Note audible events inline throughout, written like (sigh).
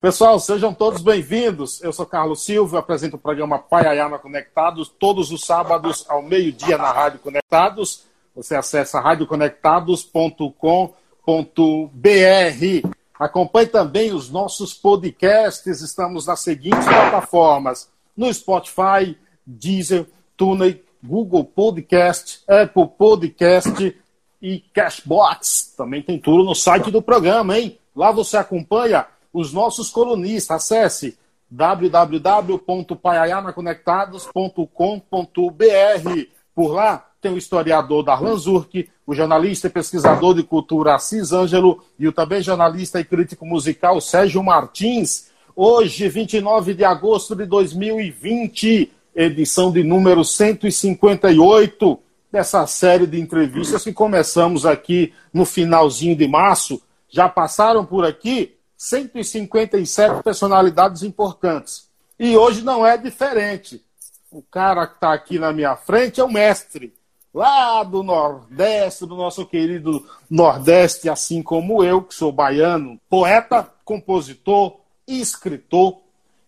Pessoal, sejam todos bem-vindos. Eu sou Carlos Silva, apresento o programa Paiaiana Conectados todos os sábados ao meio-dia na Rádio Conectados. Você acessa radioconectados.com.br. Acompanhe também os nossos podcasts. Estamos nas seguintes plataformas: no Spotify, Deezer, TuneIn, Google Podcast, Apple Podcast e Cashbox. Também tem tudo no site do programa, hein? Lá você acompanha os nossos colunistas. Acesse www.paiaianaconectados.com.br. Por lá tem o historiador Darlan Zurk, o jornalista e pesquisador de cultura Assis Ângelo e o também jornalista e crítico musical Sérgio Martins. Hoje, 29 de agosto de 2020, edição de número 158 dessa série de entrevistas que começamos aqui no finalzinho de março. Já passaram por aqui 157 personalidades importantes. E hoje não é diferente. O cara que está aqui na minha frente é o mestre, lá do Nordeste, do nosso querido Nordeste, assim como eu, que sou baiano, poeta, compositor, escritor,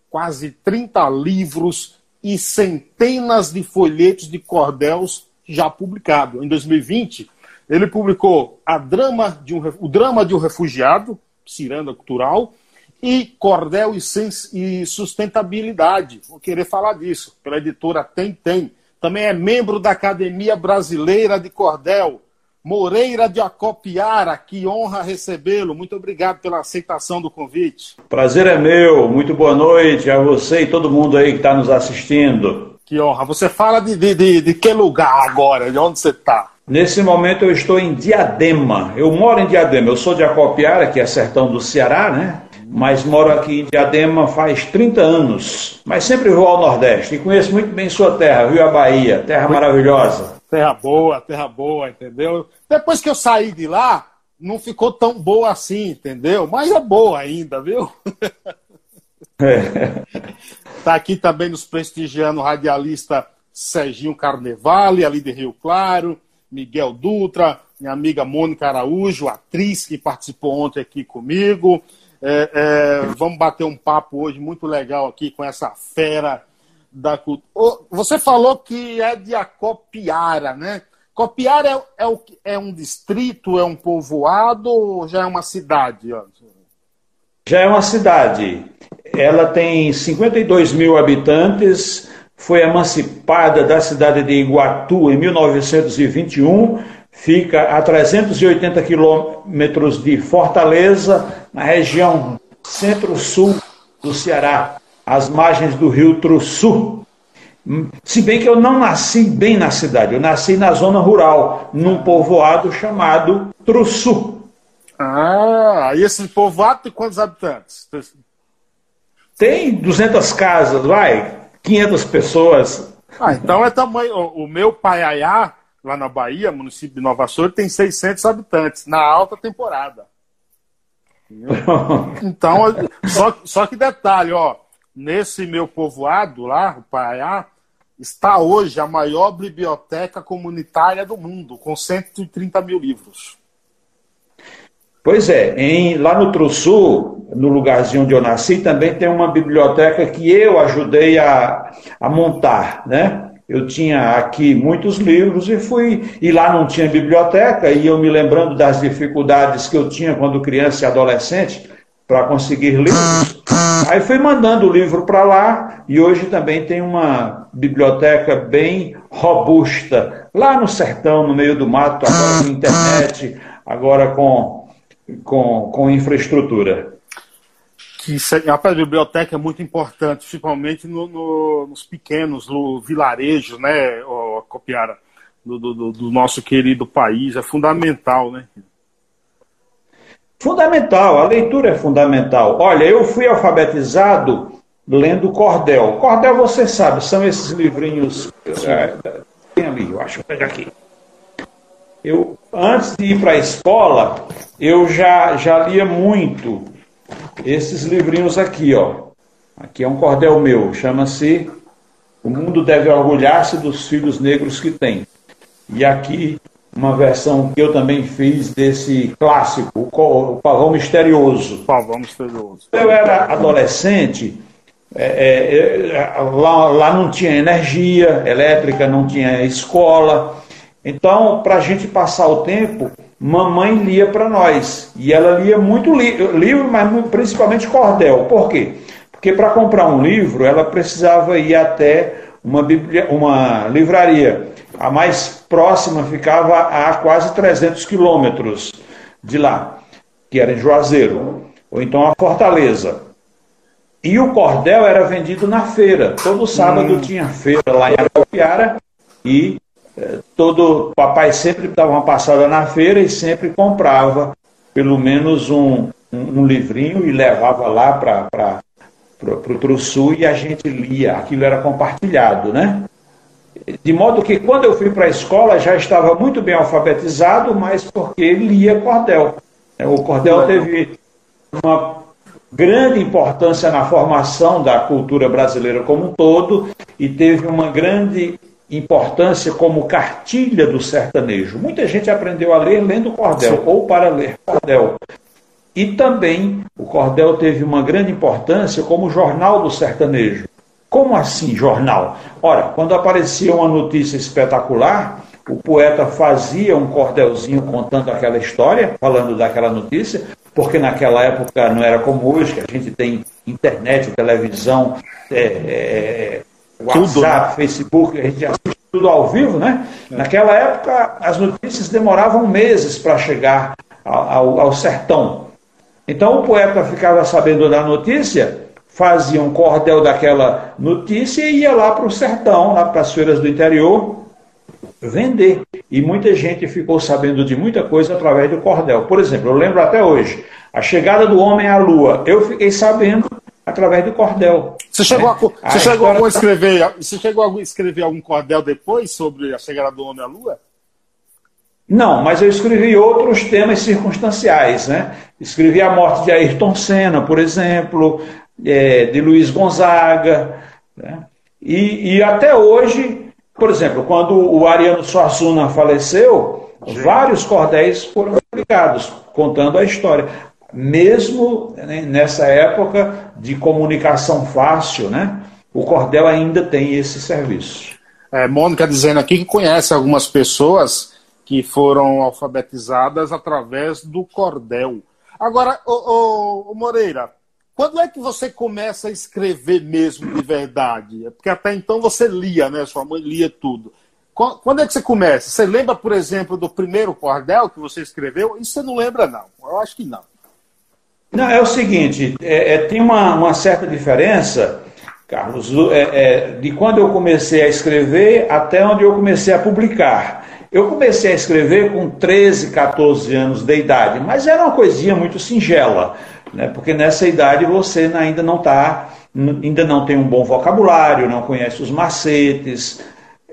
quase 30 livros e centenas de folhetos de cordéis já publicados. Em 2020, ele publicou drama um, o Drama de um Refugiado, ciranda cultural, e cordel e, e sustentabilidade. Vou querer falar disso, pela editora Tem Tem. Também é membro da Academia Brasileira de Cordel. Moreira de Acopiara, que honra recebê-lo. Muito obrigado pela aceitação do convite. Prazer é meu. Muito boa noite a você e todo mundo aí que está nos assistindo. Que honra. Você fala de, de, de, de que lugar agora? De onde você está? Nesse momento eu estou em Diadema. Eu moro em Diadema. Eu sou de Acopiara, que é sertão do Ceará, né? Mas moro aqui em Diadema faz 30 anos. Mas sempre vou ao Nordeste e conheço muito bem sua terra, Rio a Bahia, terra maravilhosa. Terra boa, terra boa, entendeu? Depois que eu saí de lá, não ficou tão boa assim, entendeu? Mas é boa ainda, viu? É. Tá aqui também nos prestigiando o radialista Serginho Carnevale, ali de Rio Claro. Miguel Dutra, minha amiga Mônica Araújo, atriz que participou ontem aqui comigo. É, é, vamos bater um papo hoje muito legal aqui com essa fera da cultura. Você falou que é de Acopiara, né? Copiara é, é, é, um distrito, é um povoado ou já é uma cidade? Já é uma cidade. Ela tem 52 mil habitantes, foi emancipada da cidade de Iguatu em 1921, fica a 380 quilômetros de Fortaleza, na região centro-sul do Ceará, às margens do rio Trussu. Se bem que eu não nasci bem na cidade, eu nasci na zona rural, num povoado chamado Trussu. Ah, e esse povoado tem quantos habitantes? Tem 200 casas, vai, 500 pessoas. Ah, então é tamanho. O, meu Paiaiá, lá na Bahia, município de Nova Souza, tem 600 habitantes, na alta temporada. (laughs) Então, só, só que detalhe, ó, nesse meu povoado lá, o Paiaiá, está hoje a maior biblioteca comunitária do mundo, com 130 mil livros. Pois é, em, lá no Trussu, no lugarzinho onde eu nasci, também tem uma biblioteca que eu ajudei a, a montar, né? Eu tinha aqui muitos livros e fui, e lá não tinha biblioteca, e eu me lembrando das dificuldades que eu tinha quando criança e adolescente para conseguir livros. Aí fui mandando o livro para lá e hoje também tem uma biblioteca bem robusta, lá no sertão, no meio do mato, agora com internet, agora com com, com infraestrutura. Que a biblioteca é muito importante, principalmente no, no, nos pequenos, no vilarejo, né, Copiara, do, do, do nosso querido país, é fundamental, né? Fundamental, a leitura é fundamental. Olha, eu fui alfabetizado lendo Cordel. Cordel, você sabe, são esses livrinhos. É, tem ali, eu acho, pega aqui. Eu, antes de ir para a escola, eu já, já lia muito esses livrinhos aqui, ó. Aqui é um cordel meu, chama-se O Mundo Deve Orgulhar-se dos Filhos Negros que Tem. E aqui uma versão que eu também fiz desse clássico, o Pavão Misterioso. Pavão Misterioso. Eu era adolescente, é, é, lá, lá não tinha energia elétrica, não tinha escola. Então, para a gente passar o tempo, mamãe lia para nós. E ela lia muito li livro, mas principalmente cordel. Por quê? Porque para comprar um livro, ela precisava ir até uma, uma livraria. A mais próxima ficava a quase 300 quilômetros de lá, que era em Juazeiro, ou então a Fortaleza. E o cordel era vendido na feira. Todo sábado hum. tinha feira lá em Arapiara e todo papai sempre dava uma passada na feira e sempre comprava pelo menos um, um, um livrinho e levava lá para para o sul e a gente lia, aquilo era compartilhado, né? De modo que quando eu fui para a escola já estava muito bem alfabetizado, mas porque lia cordel. O cordel teve uma grande importância na formação da cultura brasileira como um todo e teve uma grande importância como cartilha do sertanejo. Muita gente aprendeu a ler lendo cordel ou para ler cordel. E também o cordel teve uma grande importância como jornal do sertanejo. Como assim jornal? Ora, quando aparecia uma notícia espetacular, o poeta fazia um cordelzinho contando aquela história, falando daquela notícia, porque naquela época não era como hoje, que a gente tem internet, televisão, é, é, WhatsApp, tudo, né? Facebook, a gente assiste tudo ao vivo, né? É. Naquela época as notícias demoravam meses para chegar ao, ao sertão. Então o poeta ficava sabendo da notícia, fazia um cordel daquela notícia e ia lá para o sertão, lá para as feiras do interior, vender. E muita gente ficou sabendo de muita coisa através do cordel. Por exemplo, eu lembro até hoje, a chegada do homem à lua. Eu fiquei sabendo através do cordel. Você chegou, a, você a chegou a escrever, você chegou a escrever algum cordel depois sobre a chegada do homem à lua? Não, mas eu escrevi outros temas circunstanciais, né? Escrevi a morte de Ayrton Senna, por exemplo, é, de Luiz Gonzaga, né? e, e, até hoje, por exemplo, quando o Ariano Suassuna faleceu, Sim. vários cordéis foram publicados, contando a história. Mesmo né, nessa época de comunicação fácil, né? O cordel ainda tem esse serviço. É, Mônica dizendo aqui que conhece algumas pessoas que foram alfabetizadas através do cordel. Agora, ô, ô, ô, Moreira, quando é que você começa a escrever mesmo de verdade? É porque até então você lia, né? Sua mãe lia tudo. Quando é que você começa? Você lembra, por exemplo, do primeiro cordel que você escreveu? Isso você não lembra, não. Eu acho que não. Não, é o seguinte, é, é, tem uma, uma, certa diferença, Carlos, é, é, de quando eu comecei a escrever até onde eu comecei a publicar. Eu comecei a escrever com 13, 14 anos de idade, mas era uma coisinha muito singela, né? porque nessa idade você ainda não está, ainda não tem um bom vocabulário, não conhece os macetes,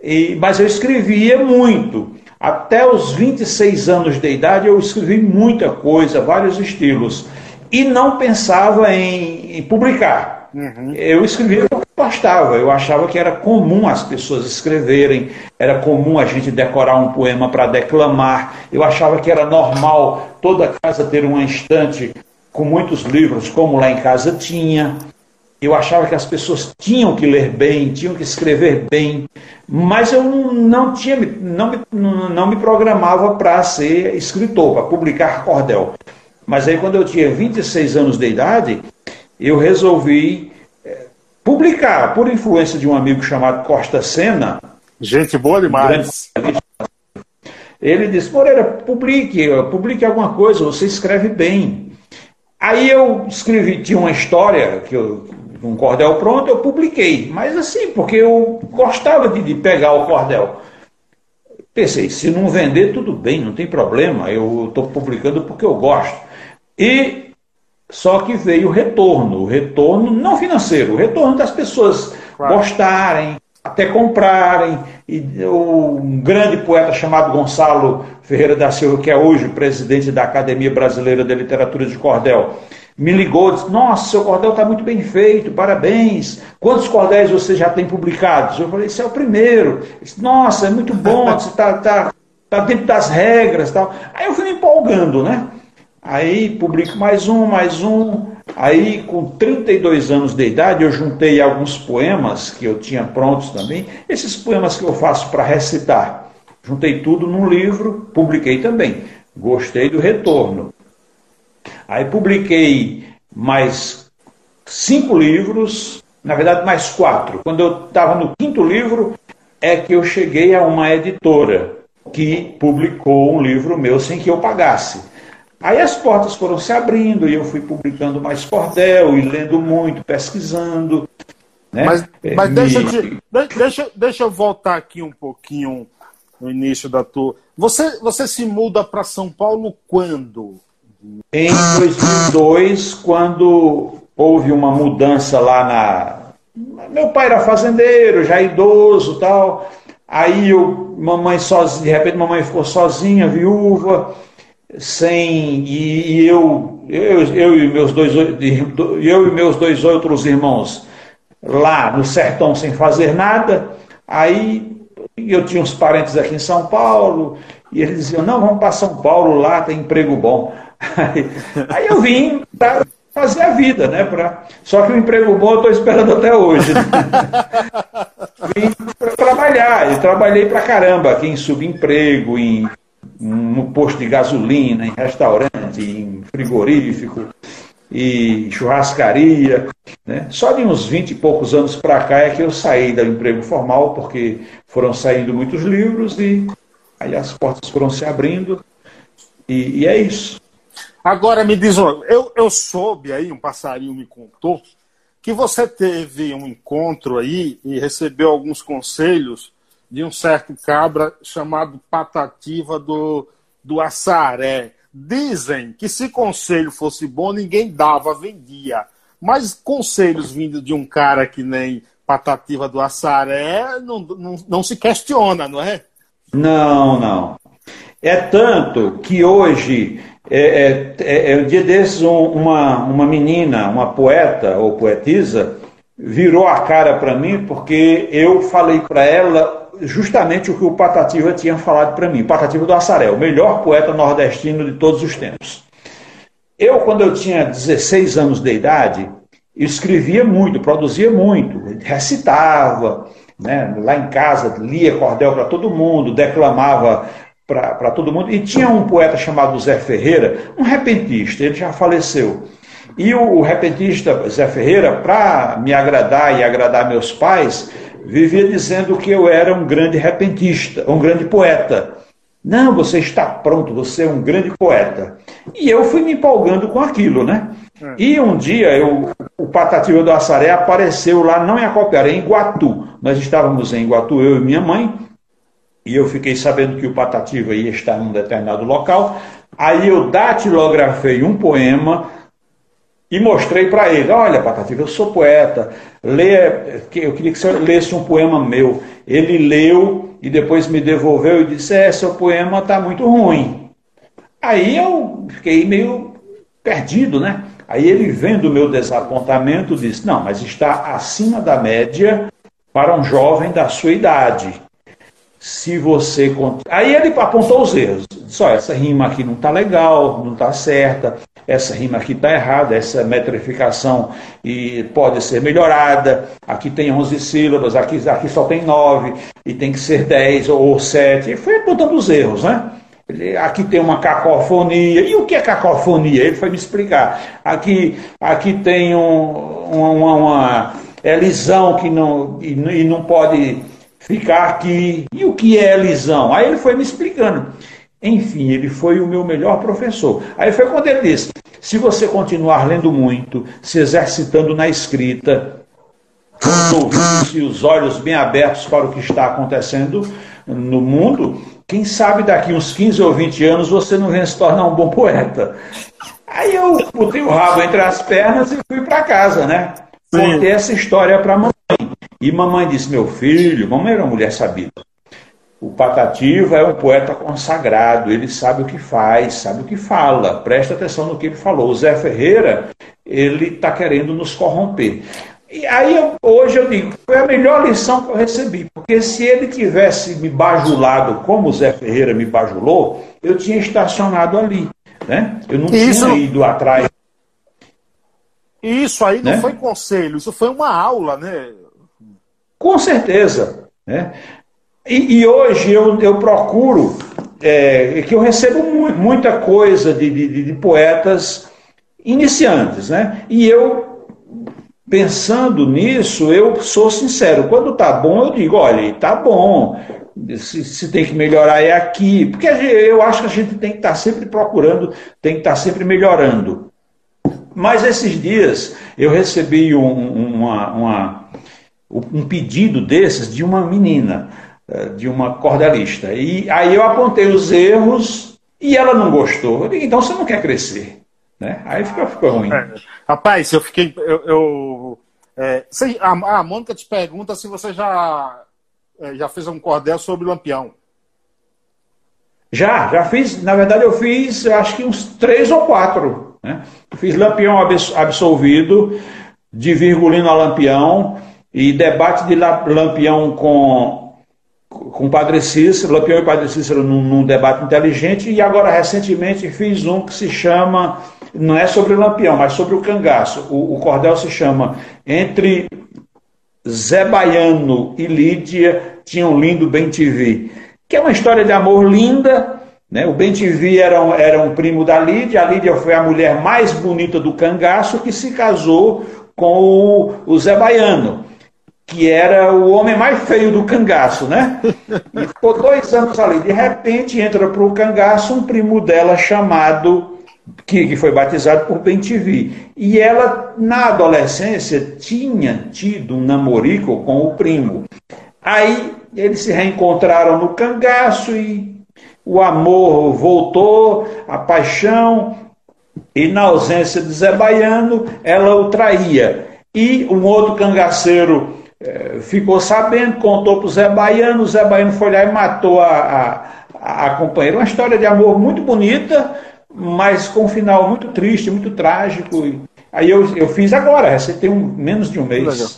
e, mas eu escrevia muito. Até os 26 anos de idade eu escrevi muita coisa, vários estilos, e não pensava em, em publicar. Uhum. Eu escrevia o que eu gostava, eu achava que era comum as pessoas escreverem, era comum a gente decorar um poema para declamar, eu achava que era normal toda casa ter uma estante com muitos livros, como lá em casa tinha. Eu achava que as pessoas tinham que ler bem, tinham que escrever bem, mas eu não tinha, não me, não me programava para ser escritor, para publicar cordel. Mas aí quando eu tinha 26 anos de idade, eu resolvi é, publicar, por influência de um amigo chamado Costa Sena. Gente boa demais. Ele disse: Moreira, publique, publique alguma coisa, você escreve bem. Aí eu escrevi, tinha uma história, que eu, um cordel pronto, eu publiquei. Mas assim, porque eu gostava de, de pegar o cordel. Pensei, se não vender, tudo bem, não tem problema, eu estou publicando porque eu gosto. E só que veio o retorno, o retorno não financeiro, o retorno das pessoas claro. gostarem, até comprarem. E um grande poeta chamado Gonçalo Ferreira da Silva, que é hoje presidente da Academia Brasileira de Literatura de Cordel, me ligou e disse: Nossa, seu cordel está muito bem feito, parabéns. Quantos cordéis você já tem publicados? Eu falei: Esse é o primeiro. Disse, Nossa, é muito bom, (laughs) você está tá tá dentro das regras tal. Aí eu fui me empolgando, né? Aí publico mais um, mais um. Aí, com 32 anos de idade, eu juntei alguns poemas que eu tinha prontos também. Esses poemas que eu faço para recitar. Juntei tudo num livro, publiquei também. Gostei do retorno. Aí publiquei mais cinco livros, na verdade mais quatro. Quando eu estava no quinto livro, é que eu cheguei a uma editora que publicou um livro meu sem que eu pagasse. Aí as portas foram se abrindo e eu fui publicando mais cordel e lendo muito, pesquisando. Né? Mas, é, mas Me... deixa, de, deixa, deixa eu voltar aqui um pouquinho no início da tua. Você, você se muda para São Paulo quando? Em 2002, quando houve uma mudança lá na. Meu pai era fazendeiro, já idoso tal. Aí eu, mamãe sozinha, de repente mamãe ficou sozinha, viúva sem e, e eu, eu, eu e meus dois eu e meus dois outros irmãos lá no sertão sem fazer nada. Aí eu tinha uns parentes aqui em São Paulo e eles diziam: "Não, vamos para São Paulo, lá tem emprego bom". (laughs) Aí, aí eu vim para fazer a vida, né? Pra... Só que o emprego bom eu estou esperando até hoje. Né? (laughs) vim para trabalhar, eu trabalhei para caramba aqui em subemprego, em no posto de gasolina, em restaurante, em frigorífico e churrascaria. Né? Só de uns 20 e poucos anos para cá é que eu saí do emprego formal, porque foram saindo muitos livros e aí as portas foram se abrindo. E, e é isso. Agora me diz, eu, eu soube aí, um passarinho me contou, que você teve um encontro aí e recebeu alguns conselhos de um certo cabra chamado Patativa do, do Assaré. Dizem que se conselho fosse bom, ninguém dava, vendia. Mas conselhos vindo de um cara que nem Patativa do Assaré não, não, não se questiona, não é? Não, não. É tanto que hoje, é, é, é, é um dia desses, um, uma, uma menina, uma poeta ou poetisa, virou a cara para mim porque eu falei para ela justamente o que o Patativa tinha falado para mim. Patativa do Assaré, o melhor poeta nordestino de todos os tempos. Eu, quando eu tinha 16 anos de idade, escrevia muito, produzia muito, recitava, né? lá em casa lia cordel para todo mundo, declamava para todo mundo. E tinha um poeta chamado Zé Ferreira, um repentista, ele já faleceu. E o, o repentista Zé Ferreira, para me agradar e agradar meus pais, vivia dizendo que eu era um grande repentista, um grande poeta. Não, você está pronto, você é um grande poeta. E eu fui me empolgando com aquilo, né? É. E um dia eu, o Patativa do Assaré apareceu lá, não em Acopiaré, em Iguatu. Nós estávamos em Iguatu, eu e minha mãe, e eu fiquei sabendo que o Patativa ia estar num determinado local. Aí eu datilografei um poema e mostrei para ele: olha, Patativa, eu sou poeta, lê, eu queria que você lesse um poema meu. Ele leu e depois me devolveu e disse: é, seu poema está muito ruim. Aí eu fiquei meio perdido, né? Aí ele, vendo o meu desapontamento, disse: não, mas está acima da média para um jovem da sua idade. Se você. Aí ele apontou os erros. Olha, essa rima aqui não está legal, não está certa essa rima aqui está errada, essa metrificação e pode ser melhorada, aqui tem 11 sílabas, aqui, aqui só tem 9, e tem que ser 10 ou 7, e foi botando os erros, né? Aqui tem uma cacofonia. E o que é cacofonia? Ele foi me explicar. Aqui, aqui tem um, uma, uma elisão que não, e, e não pode ficar aqui. E o que é elisão? Aí ele foi me explicando. Enfim, ele foi o meu melhor professor. Aí foi quando ele disse: se você continuar lendo muito, se exercitando na escrita, com os ouvidos e os olhos bem abertos para o que está acontecendo no mundo, quem sabe daqui uns 15 ou 20 anos você não vem se tornar um bom poeta. Aí eu botei o rabo entre as pernas e fui para casa, né? Contei essa história para a mamãe. E mamãe disse: Meu filho, mamãe era uma mulher sabida. O Patativa é um poeta consagrado, ele sabe o que faz, sabe o que fala, presta atenção no que ele falou. O Zé Ferreira, ele está querendo nos corromper. E aí, eu, hoje eu digo, foi a melhor lição que eu recebi, porque se ele tivesse me bajulado como o Zé Ferreira me bajulou, eu tinha estacionado ali. Né? Eu não isso, tinha ido atrás. Isso aí não né? foi conselho, isso foi uma aula, né? Com certeza. Né? E, e hoje eu, eu procuro, é, que eu recebo mu muita coisa de, de, de poetas iniciantes, né? E eu pensando nisso, eu sou sincero. Quando tá bom, eu digo, olha, tá bom. Se, se, tem que melhorar é aqui. Porque eu acho que a gente tem que estar tá sempre procurando, tem que estar tá sempre melhorando. Mas esses dias eu recebi um, uma, uma, um pedido desses de uma menina, de uma cordelista. E aí eu apontei os erros e ela não gostou. Eu digo, então você não quer crescer. Né? Aí ficou, ficou ruim. É, rapaz, eu fiquei. Eu, eu é, a, a Mônica te pergunta se você já, é, já fez um cordel sobre Lampião. Já, já fiz. Na verdade, eu fiz acho que uns três ou quatro. Né? Fiz Lampião absolvido, de Virgulino a Lampião, e debate de Lampião com, com Padre Cícero, Lampião e Padre Cícero num, num debate inteligente, e agora recentemente fiz um que se chama não é sobre o lampião, mas sobre o cangaço. O, o cordel se chama Entre Zé Baiano e Lídia tinha um lindo bem TV, que é uma história de amor linda. Né? O bem TV era um, era um primo da Lídia, a Lídia foi a mulher mais bonita do cangaço que se casou com o, o Zé Baiano que era o homem mais feio do cangaço, né? E ficou dois anos ali. De repente entra para o cangaço um primo dela chamado que, que foi batizado por TV E ela, na adolescência, tinha tido um namorico com o primo. Aí eles se reencontraram no cangaço e o amor voltou, a paixão, e na ausência de Zé Baiano, ela o traía. E um outro cangaceiro eh, ficou sabendo, contou para o Zé Baiano, o Zé Baiano foi lá e matou a, a, a companheira. Uma história de amor muito bonita, mas com um final muito triste, muito trágico. Aí eu, eu fiz agora, você tem um, menos de um mês. Legal.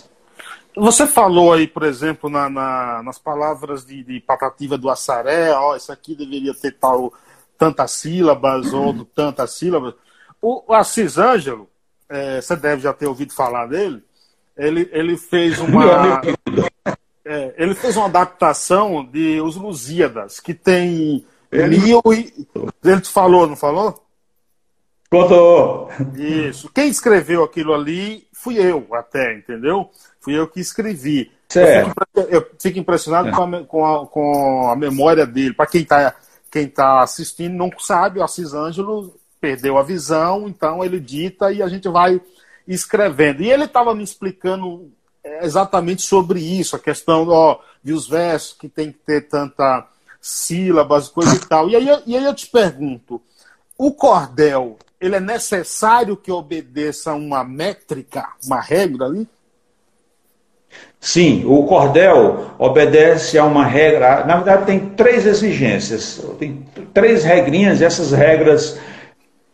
Você falou aí, por exemplo, na, na, nas palavras de, de, Patativa do Assaré, ó, isso aqui deveria ter tal tantas sílabas ou tantas sílabas. O, o Assis Ângelo, é, você deve já ter ouvido falar dele, ele, ele fez (laughs) uma. É, ele fez uma adaptação de Os Lusíadas, que tem ele... Mil e... Ele te falou, não falou? Contou. Isso. Quem escreveu aquilo ali fui eu, até, entendeu? Fui eu que escrevi. Certo. Eu, fico, eu fico impressionado é. com, a, com, a, com, a, memória dele. Para quem está quem tá assistindo, não sabe, o Assis Ângelo perdeu a visão, então ele dita e a gente vai escrevendo. E ele estava me explicando exatamente sobre isso, a questão ó, de os versos que tem que ter tanta sílabas, coisa e tal. E aí, e aí eu te pergunto, o cordel, ele é necessário que obedeça uma métrica, uma regra ali? Sim, o cordel obedece a uma regra. Na verdade, tem três exigências, tem três regrinhas, essas regras.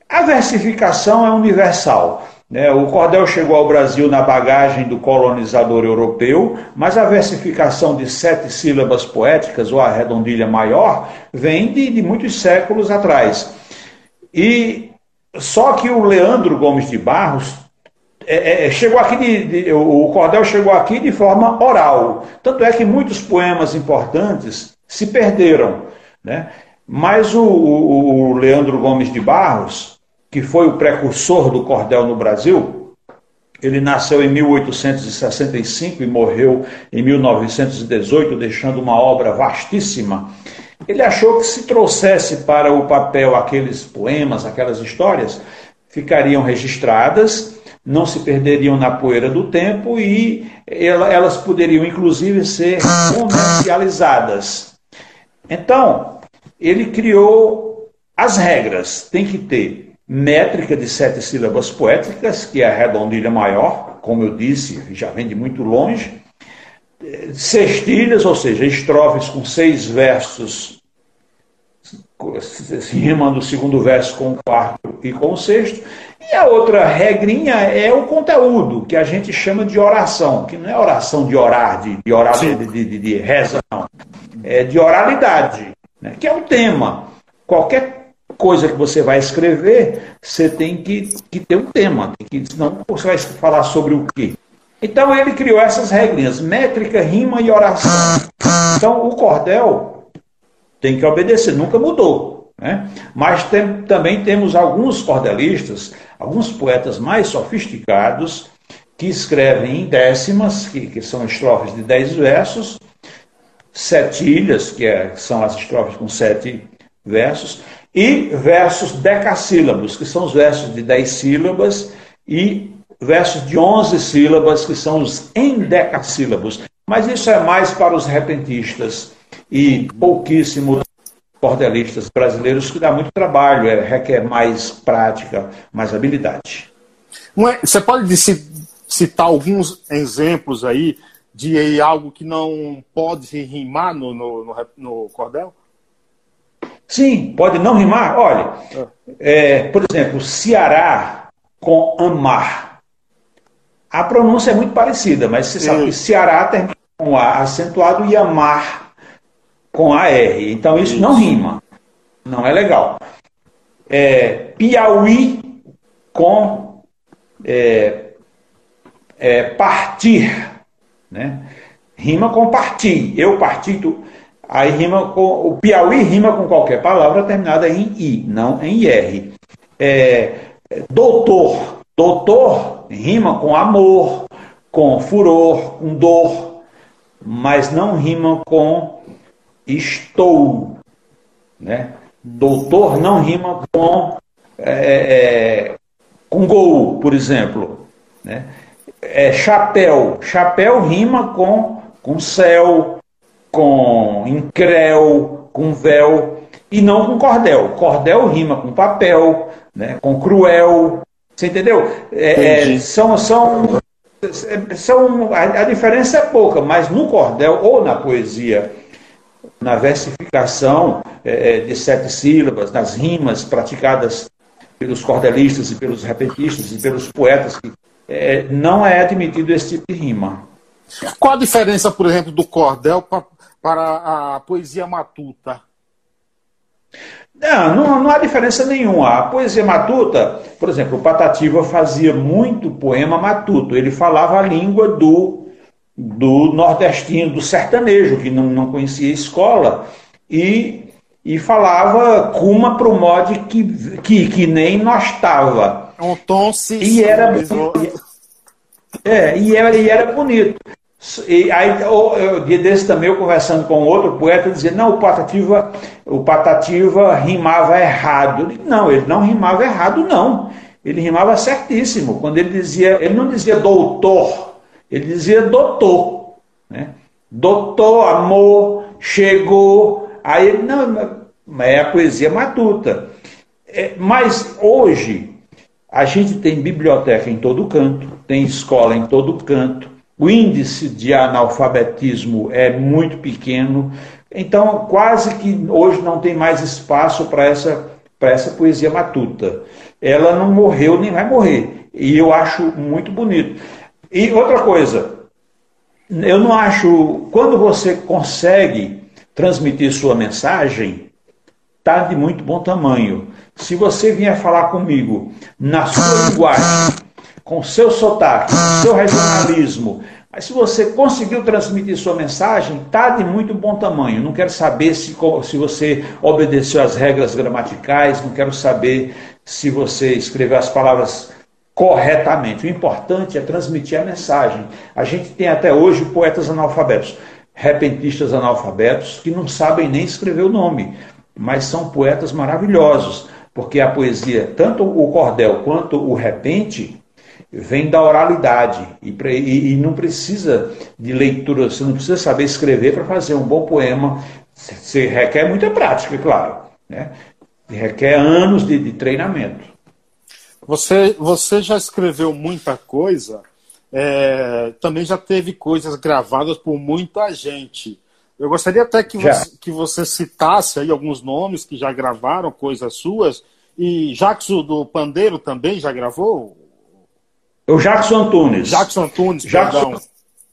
A versificação é universal. Né? O cordel chegou ao Brasil na bagagem do colonizador europeu, mas a versificação de sete sílabas poéticas, ou a redondilha maior, vem de, de muitos séculos atrás. E só que o Leandro Gomes de Barros é, é, é chegou aqui de, de, o cordel chegou aqui de forma oral. Tanto é que muitos poemas importantes se perderam. Né? Mas o, o, o Leandro Gomes de Barros, que foi o precursor do cordel no Brasil, ele nasceu em 1865 e morreu em 1918, deixando uma obra vastíssima. Ele achou que se trouxesse para o papel aqueles poemas, aquelas histórias, ficariam registradas, não se perderiam na poeira do tempo e elas poderiam, inclusive, ser comercializadas. Então, ele criou as regras. Tem que ter métrica de sete sílabas poéticas, que é a redondilha maior, como eu disse, já vem de muito longe. Sextilhas, ou seja, estrofes com seis versos, rimando o segundo verso com o quarto e com o sexto, E a outra regrinha é o conteúdo, que a gente chama de oração, que não é oração de orar, de, de orar de, de, de, reza, não. É de oralidade, né? que é o tema. Qualquer coisa que você vai escrever, você tem que, que ter um tema, que, senão você vai falar sobre o quê? Então ele criou essas regrinhas, métrica, rima e oração. Então o cordel tem que obedecer, nunca mudou. Né? Mas tem, também temos alguns cordelistas, alguns poetas mais sofisticados, que escrevem em décimas, que, que são estrofes de dez versos, setilhas, que, é, são as estrofes com sete versos, e versos decassílabos, que são os versos de dez sílabas, e versos de onze sílabas, que são os endecassílabos. Mas isso é mais para os repentistas e pouquíssimos cordelistas brasileiros, que dá muito trabalho, é, requer mais prática, mais habilidade. É, você pode citar alguns exemplos aí de algo que não pode rimar no, no, no, no cordel? Sim, pode não rimar. Olha, é, por exemplo, Ceará com amar. A pronúncia é muito parecida, mas você sabe que Ceará termina com A acentuado e amar com AR. Então isso, isso. não rima. Não é legal. É, Piauí com é, é, partir. Né? Rima com partir. Eu parti. Tu, Aí rima com. O Piauí rima com qualquer palavra terminada em I, não em IR. É, doutor. Doutor rima com amor, com furor, com dor, mas não rima com estou. Né? Doutor não rima com, é, é, com gol, por exemplo. Né? É, chapéu. Chapéu rima com, com céu, com incréu, com véu, e não com cordel. Cordel rima com papel, né, com cruel. Você entendeu? É, é, são, são, são, a, a diferença é pouca, mas no cordel ou na poesia, na versificação é, é de sete sílabas, nas rimas praticadas pelos cordelistas e pelos repentistas e pelos poetas, é, não é admitido esse tipo de rima. Qual a diferença, por exemplo, do cordel para para a poesia matuta? Não, não, não, há diferença nenhuma. A poesia matuta, por exemplo, o Patativa fazia muito poema matuto. Ele falava a língua do, do nordestino, do sertanejo, que não, não conhecia escola, e, e falava cuma para o mod que, que, que nem nós estava. Um tom se e era, é, e era, e era bonito. E aí, o dia desse também, eu conversando com outro poeta, dizia, não, o Patativa, o Patativa rimava errado. Eu disse, não, ele não rimava errado, não. Ele rimava certíssimo. Quando ele dizia, ele não dizia doutor, ele dizia doutor. Né? Doutor, amor, chegou. Aí ele, não, é a poesia matuta. É, mas hoje, a gente tem biblioteca em todo canto, tem escola em todo canto, o índice de analfabetismo é muito pequeno, então quase que hoje não tem mais espaço para essa, essa poesia matuta. Ela não morreu nem vai morrer, e eu acho muito bonito. E outra coisa, eu não acho. Quando você consegue transmitir sua mensagem, está de muito bom tamanho. Se você vier falar comigo na sua linguagem, com seu sotaque, com seu regionalismo. Mas se você conseguiu transmitir sua mensagem, está de muito bom tamanho. Não quero saber se, se você obedeceu às regras gramaticais, não quero saber se você escreveu as palavras corretamente. O importante é transmitir a mensagem. A gente tem até hoje poetas analfabetos, repentistas analfabetos, que não sabem nem escrever o nome, mas são poetas maravilhosos, porque a poesia, tanto o cordel quanto o repente, vem da oralidade e, e, e, não precisa de leitura, você não precisa saber escrever para fazer um bom poema. Você requer muita prática, claro. Né? Requer anos de, de treinamento. Você, você já escreveu muita coisa, é, também já teve coisas gravadas por muita gente. Eu gostaria até que, você, que você citasse aí alguns nomes que já gravaram coisas suas E Jackson do Pandeiro também já gravou? O Jackson Antunes. Jackson Antunes, Jackson, perdão.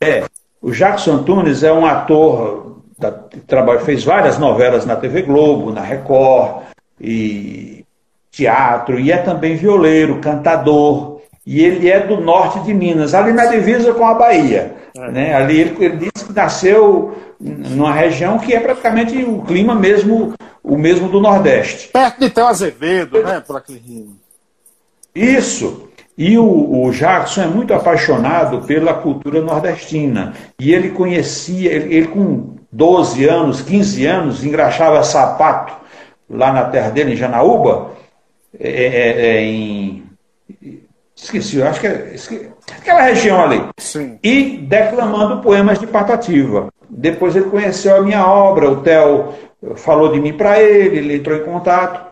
É, o Jackson Antunes é um ator da, que trabalha, fez várias novelas na TV Globo, na Record, e teatro, e é também violeiro, cantador, e ele é do norte de Minas, ali na divisa com a Bahia. É. Né? Ali ele, ele disse que nasceu numa região que é praticamente o clima mesmo, o mesmo do Nordeste. Perto de Teu Azevedo, né? Por aquele... Isso. E o, o, Jackson é muito apaixonado pela cultura nordestina. E ele conhecia, ele, ele, com 12 anos, 15 anos, engraxava sapato lá na terra dele, em Janaúba, é, é, é, em. Esqueci, acho que é. Esqueci, aquela região ali. Sim. E declamando poemas de Patativa. Depois ele conheceu a minha obra, o Theo falou de mim para ele, ele entrou em contato.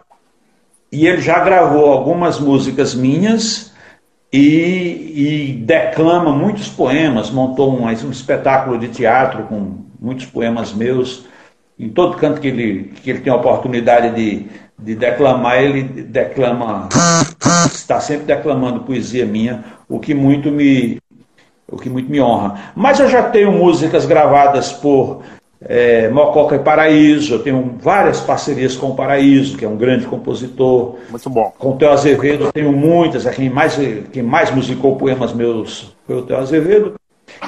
E ele já gravou algumas músicas minhas e, e declama muitos poemas, montou um, um espetáculo de teatro com muitos poemas meus. Em todo canto que ele, que ele tem a oportunidade de, de declamar, ele declama, está sempre declamando poesia minha, o que muito me, o que muito me honra. Mas eu já tenho músicas gravadas por é, Mococa e Paraíso, eu tenho várias parcerias com o Paraíso, que é um grande compositor. Muito bom. Com o Teo Azevedo, eu tenho muitas, é quem mais, quem mais musicou poemas meus foi o Teo Azevedo.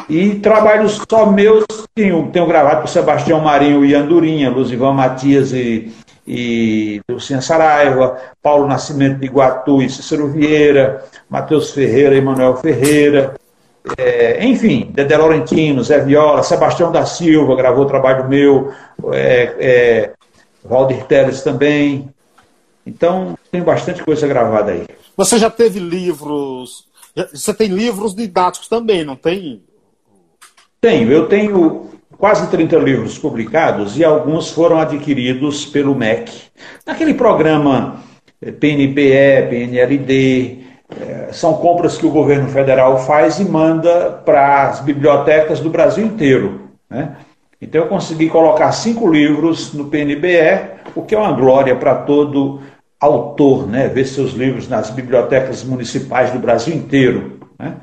E trabalhos só meus, tenho, tenho gravado com Sebastião Marinho e Andurinha, Luzivan Matias e, e Luciana Saraiva, Paulo Nascimento de Iguatu e Cícero Vieira, Matheus Ferreira e Manuel Ferreira, é, enfim, Dedé Laurentino, Zé Viola, Sebastião da Silva gravou trabalho meu, é, é, Valdir Teles também. Então, tem bastante coisa gravada aí. Você já teve livros. Você tem livros didáticos também, não tem? Tenho. Eu tenho quase 30 livros publicados e alguns foram adquiridos pelo MEC. Naquele programa PNPE, PNLD, é, são compras que o governo federal faz e manda para as bibliotecas do Brasil inteiro. Né? Então eu consegui colocar cinco livros no PNBE, o que é uma glória para todo autor, né? ver seus livros nas bibliotecas municipais do Brasil inteiro. Né?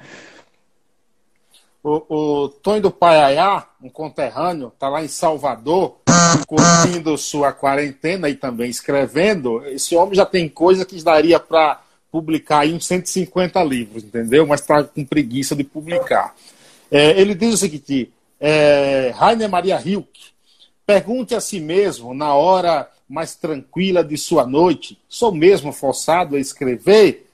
O, o Tonho do Paiaiá, um conterrâneo, está lá em Salvador, curtindo sua quarentena e também escrevendo. Esse homem já tem coisa que daria para publicar aí uns 150 livros, entendeu? Mas está com preguiça de publicar. É, ele diz o seguinte: é, Rainer Maria Hilke, pergunte a si mesmo, na hora mais tranquila de sua noite, sou mesmo forçado a escrever?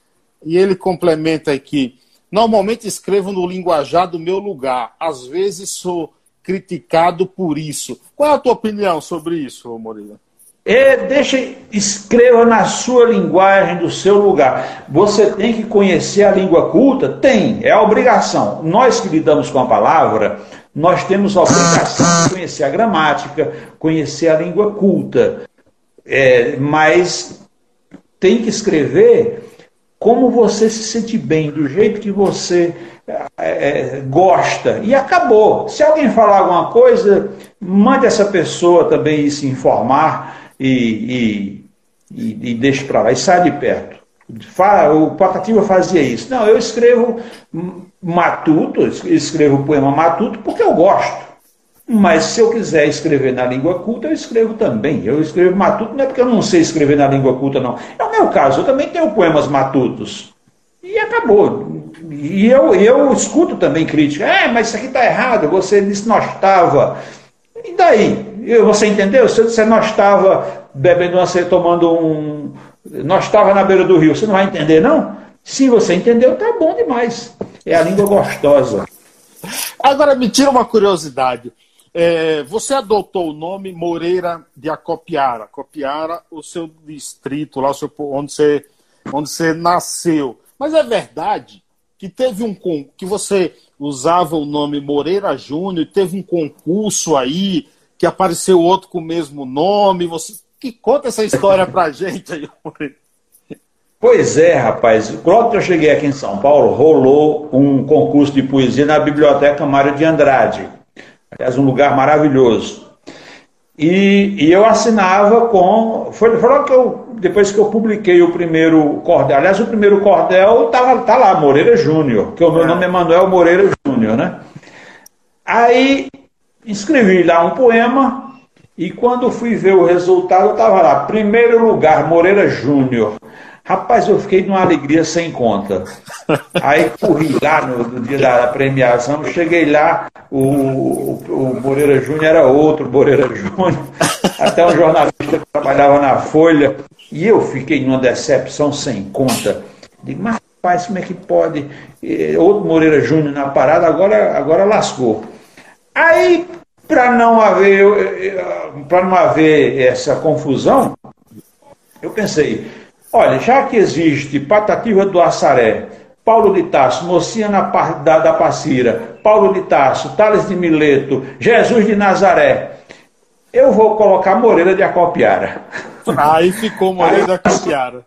E ele complementa aqui: normalmente escrevo no linguajar do meu lugar, às vezes sou criticado por isso. Qual é a tua opinião sobre isso, Moreira? É, deixa, escreva na sua linguagem, do seu lugar. Você tem que conhecer a língua culta? Tem, é a obrigação. Nós que lidamos com a palavra, nós temos a obrigação de conhecer a gramática, conhecer a língua culta. É, mas tem que escrever como você se sente bem, do jeito que você é, é, gosta. E acabou. Se alguém falar alguma coisa, mande essa pessoa também se informar e, e, e, e deixa para lá, e sai de perto. O Patativa fazia isso. Não, eu escrevo matuto, escrevo poema matuto porque eu gosto. Mas se eu quiser escrever na língua culta, eu escrevo também. Eu escrevo matuto não é porque eu não sei escrever na língua culta, não. É o meu caso, eu também tenho poemas matutos. E acabou. E eu, eu escuto também crítica. É, mas isso aqui está errado, você disse não estava. E daí? Você entendeu? Se você não estava bebendo uma tomando um. Nós estava na beira do rio, você não vai entender, não? Se você entendeu, tá bom demais. É a língua gostosa. Agora me tira uma curiosidade. É, você adotou o nome Moreira de Acopiara. Acopiara, o seu distrito, lá seu, onde, você, onde você nasceu. Mas é verdade que teve um que você usava o nome Moreira Júnior, teve um concurso aí que apareceu outro com o mesmo nome. Você que conta essa história pra gente aí, Pois é, rapaz. Logo que eu cheguei aqui em São Paulo, rolou um concurso de poesia na Biblioteca Mário de Andrade. Aliás, um lugar maravilhoso. E, e eu assinava com. Foi, foi logo que eu depois que eu publiquei o primeiro cordel, aliás, o primeiro cordel tá, tá lá, Moreira Júnior, que o meu é. nome é Manuel Moreira Júnior, né? Aí escrevi lá um poema e quando fui ver o resultado, estava lá, primeiro lugar, Moreira Júnior. Rapaz, eu fiquei numa alegria sem conta. Aí corri lá no, no dia da premiação, cheguei lá, o, o, Moreira Júnior era outro Moreira Júnior, até um jornalista que trabalhava na Folha, e eu fiquei numa decepção sem conta. Digo, mas rapaz, como é que pode? Outro Moreira Júnior na parada, agora, agora lascou. Aí, para não haver para não haver essa confusão, eu pensei, Olha, já que existe Patativa do Assaré, Paulo de Tarso, Mocinha da, da Passira, Paulo de Tarso, Tales de Mileto, Jesus de Nazaré, eu vou colocar Moreira de Acopiara. Aí ficou Moreira de Acopiara.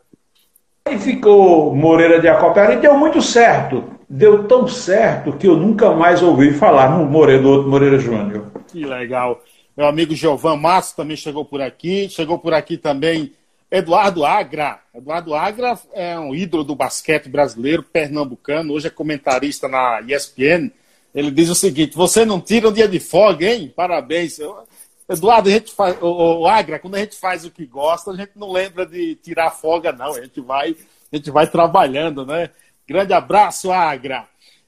Aí ficou Moreira de Acopiara e deu muito certo. Deu tão certo que eu nunca mais ouvi falar no Moreira, do outro Moreira Júnior. Que legal. Meu amigo Giovan Massa também chegou por aqui. Chegou por aqui também Eduardo Agra. Eduardo Agra é um ídolo do basquete brasileiro, pernambucano, hoje é comentarista na ESPN. Ele diz o seguinte: você não tira um dia de folga, hein? Parabéns. Eduardo, a gente faz, o, Agra, quando a gente faz o que gosta, a gente não lembra de tirar folga, não. A gente vai, a gente vai trabalhando, né? Grande abraço, Agra.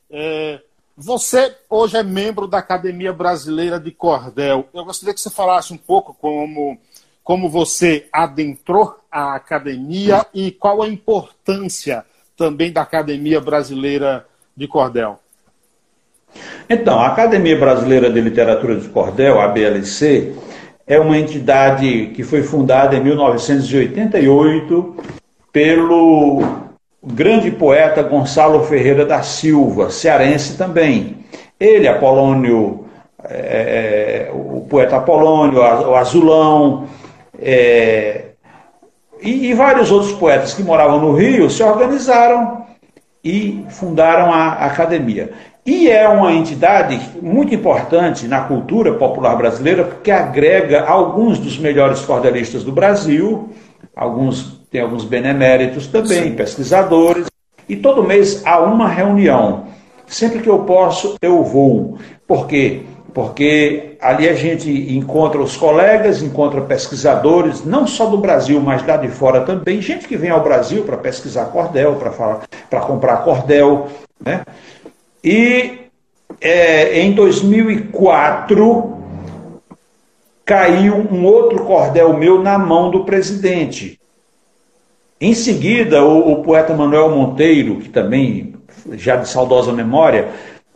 É, você hoje é membro da Academia Brasileira de Cordel. Eu gostaria que você falasse um pouco como como você adentrou a academia e qual a importância também da Academia Brasileira de Cordel. Então, a Academia Brasileira de Literatura de Cordel, a BLC, é uma entidade que foi fundada em 1988 pelo grande poeta Gonçalo Ferreira da Silva, cearense também. Ele, Apolônio, é, é o poeta Apolônio, o Azulão, é, e, e, vários outros poetas que moravam no Rio se organizaram e fundaram a, academia. E é uma entidade muito importante na cultura popular brasileira, porque agrega alguns dos melhores cordelistas do Brasil, alguns tem alguns beneméritos também, Sim. pesquisadores, e todo mês há uma reunião. Sempre que eu posso, eu vou. Por quê? porque ali a gente encontra os colegas, encontra pesquisadores, não só do Brasil, mas lá de fora também, gente que vem ao Brasil para pesquisar cordel, para comprar cordel. Né? E é, em 2004 caiu um outro cordel meu na mão do presidente. Em seguida, o, o poeta Manuel Monteiro, que também já de saudosa memória,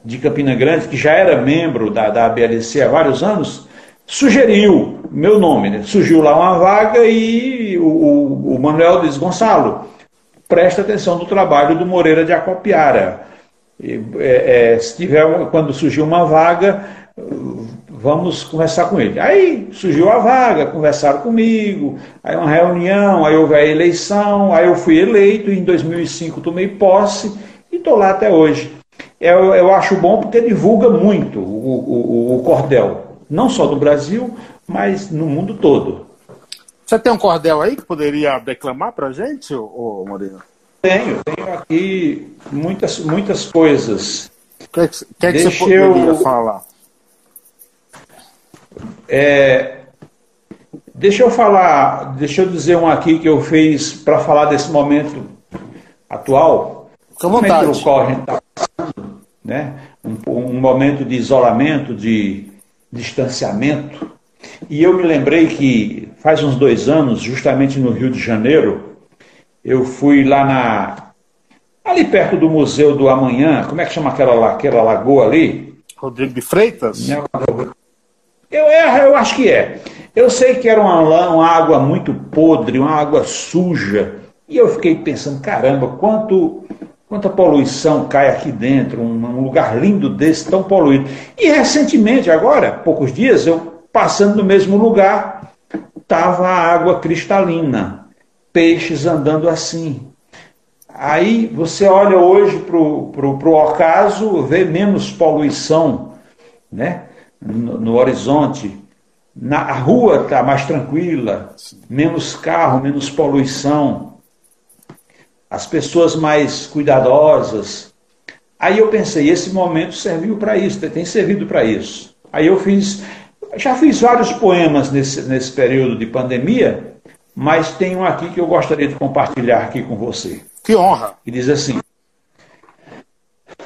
de Campina Grande, que já era membro da, da ABLC há vários anos, sugeriu meu nome. Né? Surgiu lá uma vaga e o, o, o Manuel diz, Gonçalo, presta atenção no trabalho do Moreira de Acopiara. E, é, é, se tiver, quando surgiu uma vaga, vamos conversar com ele. Aí surgiu a vaga, conversaram comigo, aí uma reunião, aí houve a eleição, aí eu fui eleito, em 2005 tomei posse e estou lá até hoje eu, eu acho bom porque divulga muito o, o, o cordel, não só do Brasil, mas no mundo todo. Você tem um cordel aí que poderia declamar para a gente, ô, Moreno? Tenho, tenho aqui muitas, muitas coisas. O que, é que, que, é que você poderia eu... falar? É, deixa eu falar, deixa eu dizer um aqui que eu fiz para falar desse momento atual. Com vontade. Momento qual a gente está passando, né? Um, um, momento de isolamento, de distanciamento. E eu me lembrei que faz uns dois anos, justamente no Rio de Janeiro, eu fui lá na. ali perto do Museu do Amanhã, como é que chama aquela, aquela lagoa ali? Rodrigo de Freitas? Eu, eu acho que é. Eu sei que era uma, uma água muito podre, uma água suja. E eu fiquei pensando, caramba, quanto Quanta poluição cai aqui dentro, um, lugar lindo desse, tão poluído. E recentemente, agora, poucos dias, eu passando no mesmo lugar, estava a água cristalina, peixes andando assim. Aí você olha hoje para o ocaso, vê menos poluição né? No, no horizonte. Na, a rua está mais tranquila, menos carro, menos poluição, as pessoas mais cuidadosas. Aí eu pensei, esse momento serviu para isso, tem servido para isso. Aí eu fiz, já fiz vários poemas nesse, nesse período de pandemia, mas tem um aqui que eu gostaria de compartilhar aqui com você. Que honra! E diz assim: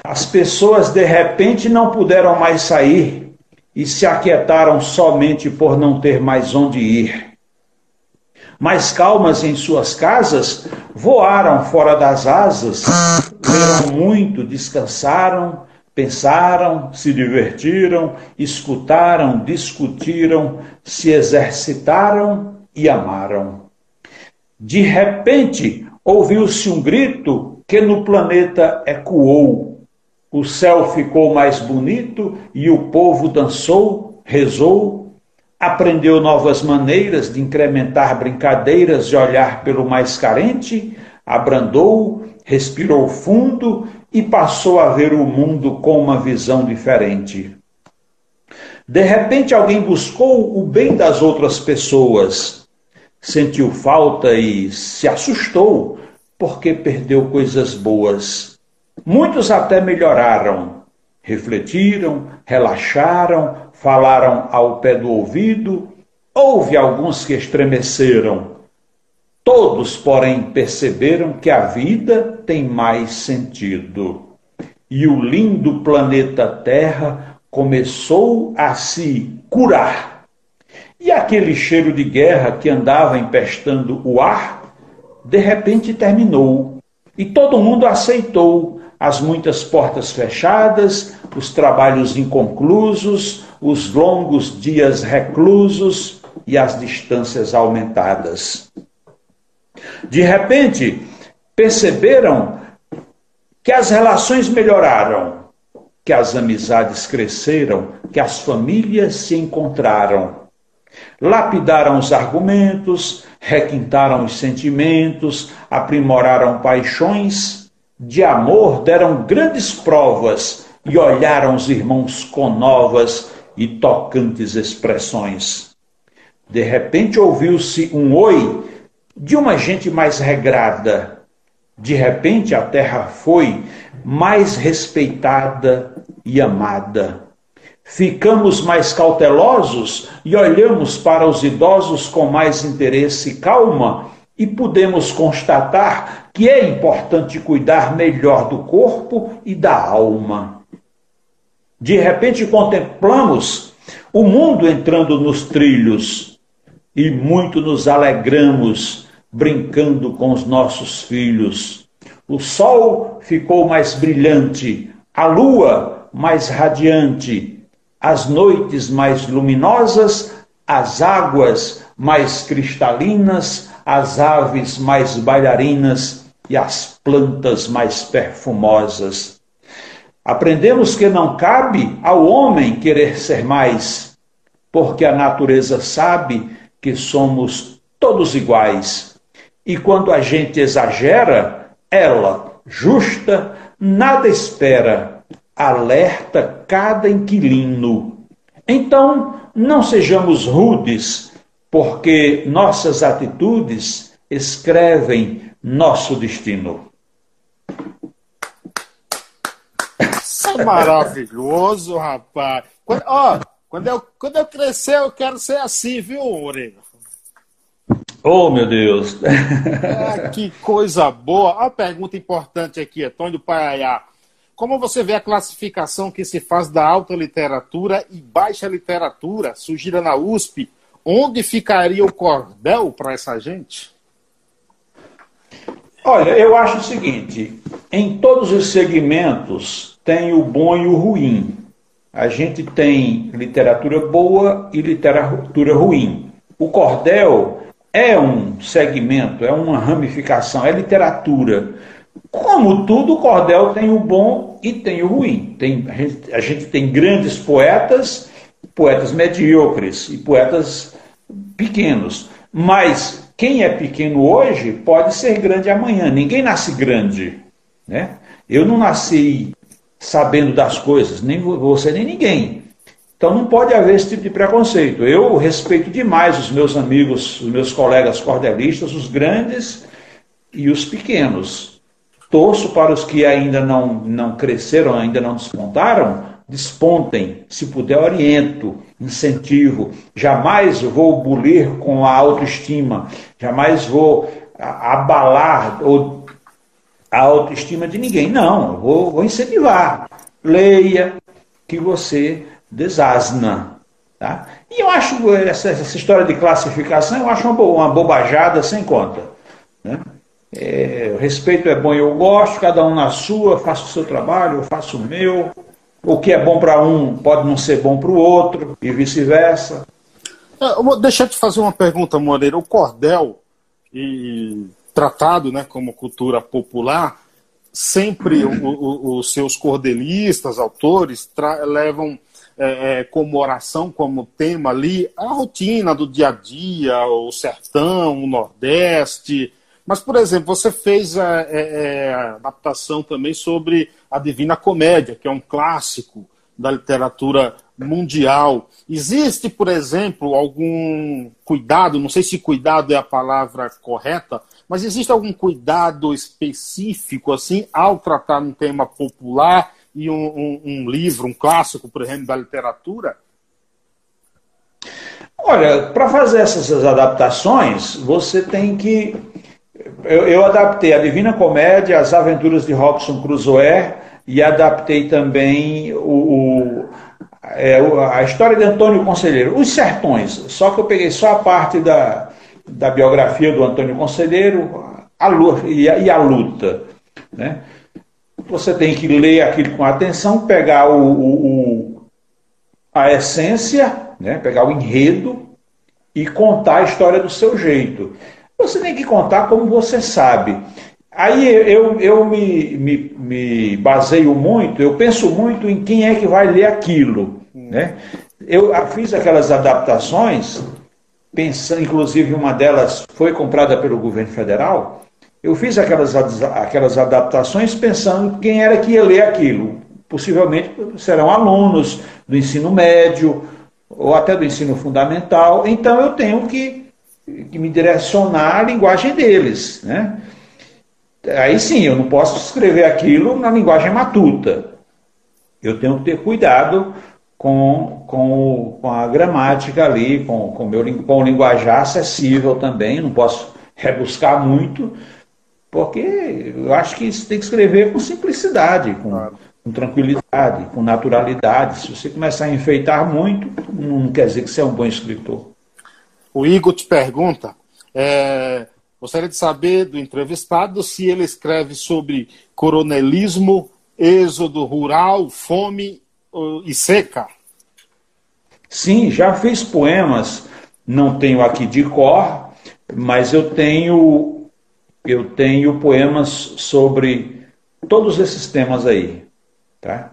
As pessoas de repente não puderam mais sair e se aquietaram somente por não ter mais onde ir. Mais calmas em suas casas, voaram fora das asas, leram muito, descansaram, pensaram, se divertiram, escutaram, discutiram, se exercitaram e amaram. De repente, ouviu-se um grito que no planeta ecoou o céu ficou mais bonito e o povo dançou, rezou, aprendeu novas maneiras de incrementar brincadeiras e olhar pelo mais carente, abrandou, respirou fundo e passou a ver o mundo com uma visão diferente. De repente, alguém buscou o bem das outras pessoas, sentiu falta e se assustou porque perdeu coisas boas Muitos até melhoraram, refletiram, relaxaram, falaram ao pé do ouvido. Houve alguns que estremeceram. Todos, porém, perceberam que a vida tem mais sentido. E o lindo planeta Terra começou a se curar. E aquele cheiro de guerra que andava empestando o ar, de repente terminou. E todo mundo aceitou as muitas portas fechadas, os trabalhos inconclusos, os longos dias reclusos e as distâncias aumentadas. De repente, perceberam que as relações melhoraram, que as amizades cresceram, que as famílias se encontraram. Lapidaram os argumentos, requintaram os sentimentos, aprimoraram paixões de amor deram grandes provas e olharam os irmãos com novas e tocantes expressões. De repente ouviu-se um oi de uma gente mais regrada. De repente a terra foi mais respeitada e amada. Ficamos mais cautelosos e olhamos para os idosos com mais interesse e calma e podemos constatar que é importante cuidar melhor do corpo e da alma. De repente contemplamos o mundo entrando nos trilhos e muito nos alegramos brincando com os nossos filhos. O sol ficou mais brilhante, a lua mais radiante, as noites mais luminosas, as águas mais cristalinas, as aves mais bailarinas e as plantas mais perfumosas. Aprendemos que não cabe ao homem querer ser mais, porque a natureza sabe que somos todos iguais. E quando a gente exagera, ela, justa, nada espera, alerta cada inquilino. Então, não sejamos rudes, porque nossas atitudes escrevem nosso destino. É maravilhoso, rapaz. Quando, ó, quando, eu, quando eu crescer, eu quero ser assim, viu, Orega? Oh, meu Deus! Ah, que coisa boa! Uma pergunta importante aqui, Antônio Paiaiá. Como você vê a classificação que se faz da alta literatura e baixa literatura surgida na USP onde ficaria o cordel para essa gente? Olha, eu acho o seguinte: em todos os segmentos tem o bom e o ruim. A gente tem literatura boa e literatura ruim. O cordel é um segmento, é uma ramificação, é literatura. Como tudo, o cordel tem o bom e tem o ruim. Tem, a, gente, a gente tem grandes poetas poetas medíocres e poetas pequenos. Mas quem é pequeno hoje pode ser grande amanhã. Ninguém nasce grande. Né? Eu não nasci sabendo das coisas, nem você nem ninguém. Então não pode haver esse tipo de preconceito. Eu respeito demais os meus amigos, os meus colegas cordelistas, os grandes e os pequenos. Torço para os que ainda não, não cresceram, ainda não despontaram, despontem, se puder, oriento, incentivo. Jamais vou bulir com a autoestima, jamais vou abalar a autoestima de ninguém. Não, vou, incentivar. Leia, que você desasna. Tá? E eu acho essa, essa, história de classificação, eu acho uma, uma bobajada sem conta. Né? É, respeito é bom eu gosto, cada um na sua, faço o seu trabalho, eu faço o meu. O que é bom para um pode não ser bom para o outro, e vice-versa. É, deixa eu te fazer uma pergunta, Moreira. O cordel, e tratado né, como cultura popular, sempre os seus cordelistas, autores, levam é, é, como oração, como tema ali, a rotina do dia a dia, o sertão, o Nordeste. Mas, por exemplo, você fez a, é, é, a adaptação também sobre a Divina Comédia, que é um clássico da literatura mundial. Existe, por exemplo, algum cuidado, não sei se cuidado é a palavra correta, mas existe algum cuidado específico assim ao tratar um tema popular e um, um, um livro, um clássico, por exemplo, da literatura? Olha, para fazer essas adaptações, você tem que. Eu, eu, adaptei a Divina Comédia, As Aventuras de Robson Crusoe e adaptei também o, o, é, a história de Antônio Conselheiro, Os Sertões, só que eu peguei só a parte da, da biografia do Antônio Conselheiro a, e, a, e a luta. Né? Você tem que ler aquilo com atenção, pegar o, o, a essência, né? pegar o enredo e contar a história do seu jeito. Você tem que contar como você sabe. Aí eu, eu me, me, me baseio muito, eu penso muito em quem é que vai ler aquilo. Né? Eu fiz aquelas adaptações, pensando, inclusive uma delas foi comprada pelo governo federal, eu fiz aquelas, aquelas adaptações pensando quem era que ia ler aquilo. Possivelmente serão alunos do ensino médio ou até do ensino fundamental. Então eu tenho que, que me direcionar à linguagem deles. Né? Aí sim, eu não posso escrever aquilo na linguagem matuta. Eu tenho que ter cuidado com, com, com a gramática ali, com, com, meu, com o linguajar acessível também. Não posso rebuscar muito, porque eu acho que isso tem que escrever com simplicidade, com, claro. com tranquilidade, com naturalidade. Se você começar a enfeitar muito, não quer dizer que você é um bom escritor. O Igor te pergunta, é, gostaria de saber do entrevistado se ele escreve sobre coronelismo, êxodo rural, fome e seca. Sim, já fiz poemas, não tenho aqui de cor, mas eu tenho eu tenho poemas sobre todos esses temas aí. Tá?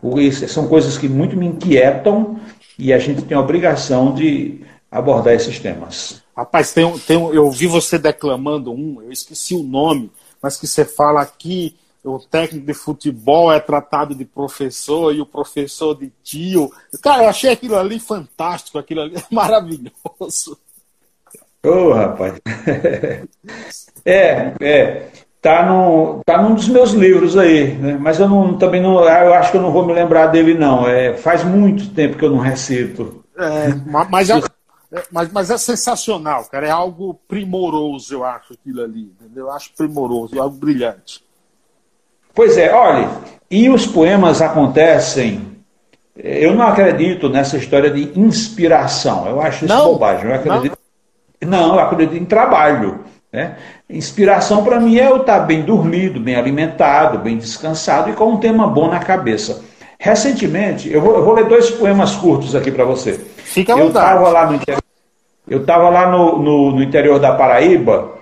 São coisas que muito me inquietam e a gente tem a obrigação de abordar esses temas. Rapaz, tem, tem, eu vi você declamando um, eu esqueci o nome, mas que você fala aqui, o técnico de futebol é tratado de professor e o professor de tio. Cara, eu achei aquilo ali fantástico, aquilo ali (laughs) maravilhoso. Ô, oh, rapaz. (laughs) É, é. Tá, no, tá num dos meus livros aí, né? mas eu não, também não, eu acho que eu não vou me lembrar dele não. É, faz muito tempo que eu não recito. É, mas, é, (laughs) mas, mas é sensacional, cara. É algo primoroso, eu acho, aquilo ali. Entendeu? Eu acho primoroso, é algo brilhante. Pois é, olha, e os poemas acontecem. Eu não acredito nessa história de inspiração. Eu acho isso não, bobagem. Eu acredito, não? não, eu acredito em trabalho. Né? Inspiração para mim é eu estar bem dormido, bem alimentado, bem descansado e com um tema bom na cabeça. Recentemente, eu vou, eu vou ler dois poemas curtos aqui para você. Fica à eu estava lá, no interior, eu tava lá no, no, no interior da Paraíba.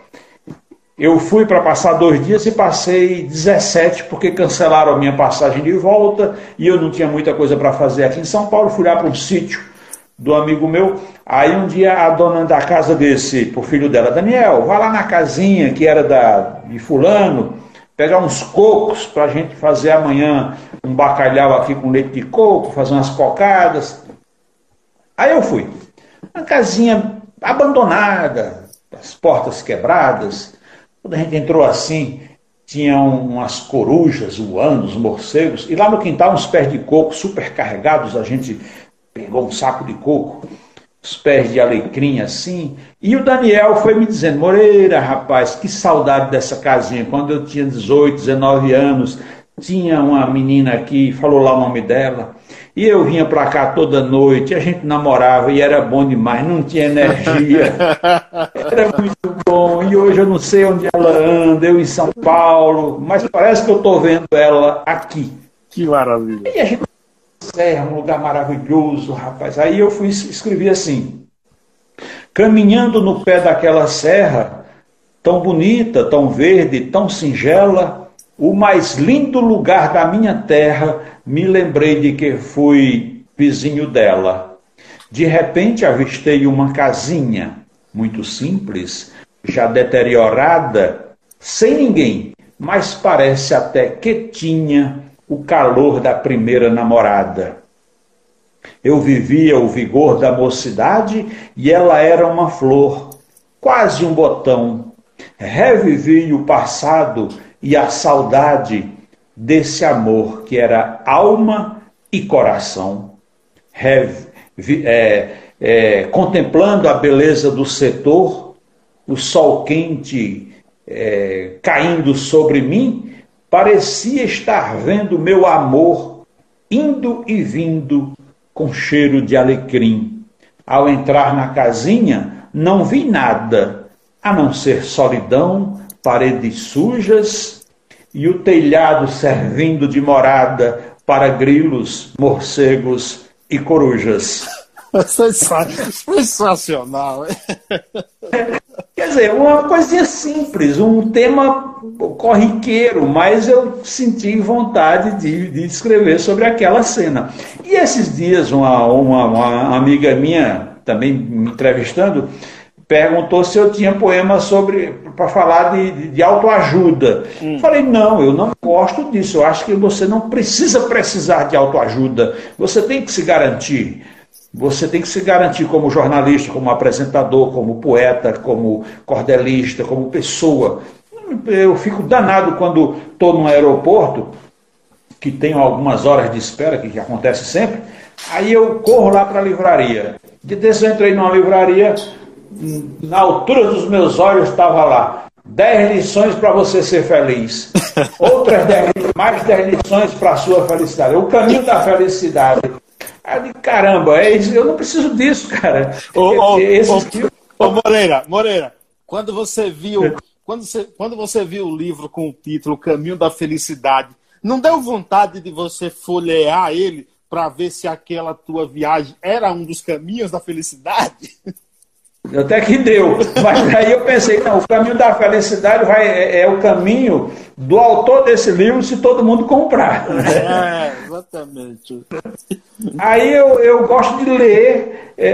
Eu fui para passar dois dias e passei 17 porque cancelaram a minha passagem de volta e eu não tinha muita coisa para fazer aqui em São Paulo. Fui lá para um sítio do amigo meu. Aí um dia a dona da casa desse, pro filho dela, Daniel, vai lá na casinha que era da, de fulano, pegar uns cocos para a gente fazer amanhã um bacalhau aqui com leite de coco, fazer umas cocadas. Aí eu fui. Uma casinha abandonada, as portas quebradas. Quando a gente entrou assim, tinha umas corujas voando, os morcegos, e lá no quintal uns pés de coco super carregados, a gente pegou um saco de coco, os pés de alecrim assim, e o Daniel foi me dizendo, Moreira, rapaz, que saudade dessa casinha, quando eu tinha 18, 19 anos, tinha uma menina aqui, falou lá o nome dela, e eu vinha para cá toda noite, a gente namorava e era bom demais, não tinha energia. (laughs) Era muito bom. E hoje eu não sei onde ela anda, eu em São Paulo, mas parece que eu estou vendo ela aqui. Que maravilha. E a gente é um lugar maravilhoso, rapaz. Aí eu fui escrever assim: caminhando no pé daquela serra, tão bonita, tão verde, tão singela, o mais lindo lugar da minha terra, me lembrei de que fui vizinho dela. De repente avistei uma casinha, muito simples, já deteriorada, sem ninguém, mas parece até que tinha o calor da primeira namorada. Eu vivia o vigor da mocidade e ela era uma flor, quase um botão. Revivi o passado e a saudade desse amor que era alma e coração. É, é, contemplando a beleza do setor, o sol quente é, caindo sobre mim, parecia estar vendo meu amor indo e vindo com cheiro de alecrim. Ao entrar na casinha, não vi nada, a não ser solidão, paredes sujas e o telhado servindo de morada para grilos, morcegos e corujas. (laughs) Sensacional. Quer dizer, uma coisinha simples, um tema corriqueiro, mas eu senti vontade de, de escrever sobre aquela cena. E esses dias, uma, uma, uma amiga minha, também me entrevistando, perguntou se eu tinha poema sobre para falar de, de, de autoajuda. Hum. Falei, não, eu não gosto disso. Eu acho que você não precisa precisar de autoajuda. Você tem que se garantir. Você tem que se garantir como jornalista, como apresentador, como poeta, como cordelista, como pessoa. Eu fico danado quando estou num aeroporto, que tenho algumas horas de espera, que, que acontece sempre, aí eu corro lá para a livraria. De desse eu entrei numa livraria, na altura dos meus olhos estava lá. 10 lições para você ser feliz. (laughs) Outras 10, mais 10 lições para a sua felicidade. O caminho da felicidade. Aí, caramba, é isso, eu não preciso disso, cara. Ô, ô, ô, ô, Moreira, Moreira, quando você viu, quando você, quando você viu o livro com o título Caminho da Felicidade, não deu vontade de você folhear ele para ver se aquela tua viagem era um dos caminhos da felicidade? (laughs) Até que deu. Mas aí eu pensei, não, o caminho da felicidade vai, é, é, o caminho do autor desse livro se todo mundo comprar. É, exatamente. Aí eu, eu gosto de ler é,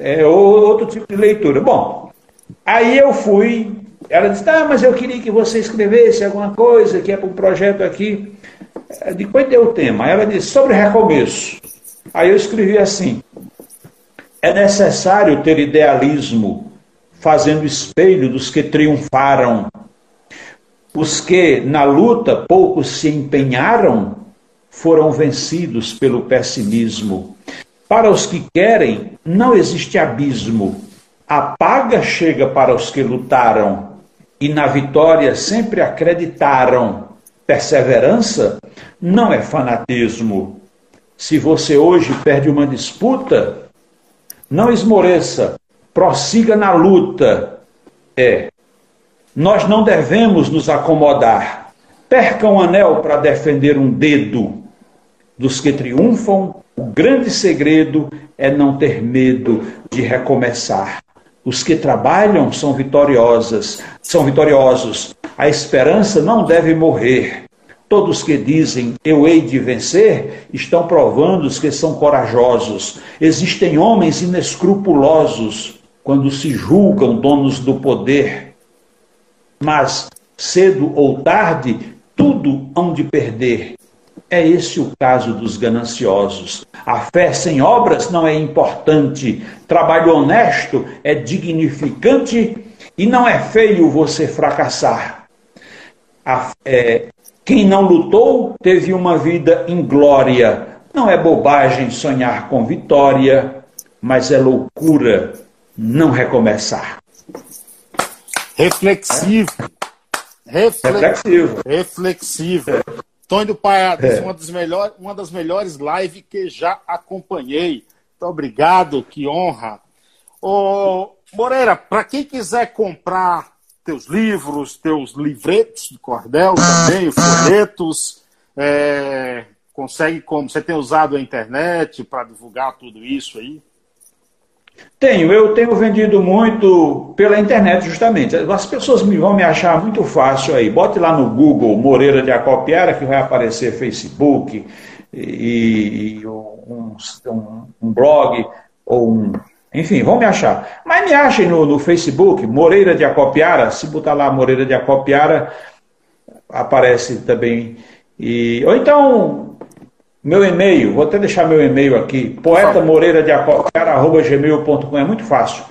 é, é, outro tipo de leitura. Bom, aí eu fui, ela disse, ah, mas eu queria que você escrevesse alguma coisa, que é para um projeto aqui. De qual deu o tema? Ela disse, sobre recomeço. Aí eu escrevi assim, é necessário ter idealismo, fazendo espelho dos que triunfaram. Os que, na luta, poucos se empenharam, foram vencidos pelo pessimismo. Para os que querem, não existe abismo. A paga chega para os que lutaram e na vitória sempre acreditaram. Perseverança não é fanatismo. Se você hoje perde uma disputa, não esmoreça, prossiga na luta. É. Nós não devemos nos acomodar. Perca um anel para defender um dedo. Dos que triunfam, o grande segredo é não ter medo de recomeçar. Os que trabalham são vitoriosas, são vitoriosos. A esperança não deve morrer. Todos que dizem eu hei de vencer estão provando que são corajosos. Existem homens inescrupulosos quando se julgam donos do poder. Mas, cedo ou tarde, tudo hão de perder. É esse o caso dos gananciosos. A fé sem obras não é importante. Trabalho honesto é dignificante e não é feio você fracassar. A, é, quem não lutou teve uma vida inglória. Não é bobagem sonhar com vitória, mas é loucura não recomeçar. Reflexivo. Reflexivo. Reflexivo. É. Tony do Paiadas, é. uma, das melhores, uma das melhores lives que já acompanhei. Muito obrigado, que honra. Ô, Moreira, para quem quiser comprar teus livros, teus livretos de cordel também, folhetos, é, consegue como? Você tem usado a internet para divulgar tudo isso aí? Tenho, eu tenho vendido muito pela internet, justamente. As pessoas vão me achar muito fácil aí. Bote lá no Google Moreira de Acopiara, que vai aparecer Facebook e, e um, um, um, blog ou um. Enfim, vão me achar. Mas me achem no, no Facebook, Moreira de Acopiara. Se botar lá Moreira de Acopiara, aparece também. E, ou então meu e-mail, vou até deixar meu e-mail aqui, poeta moreira de acopiara.gmail.com, é muito fácil.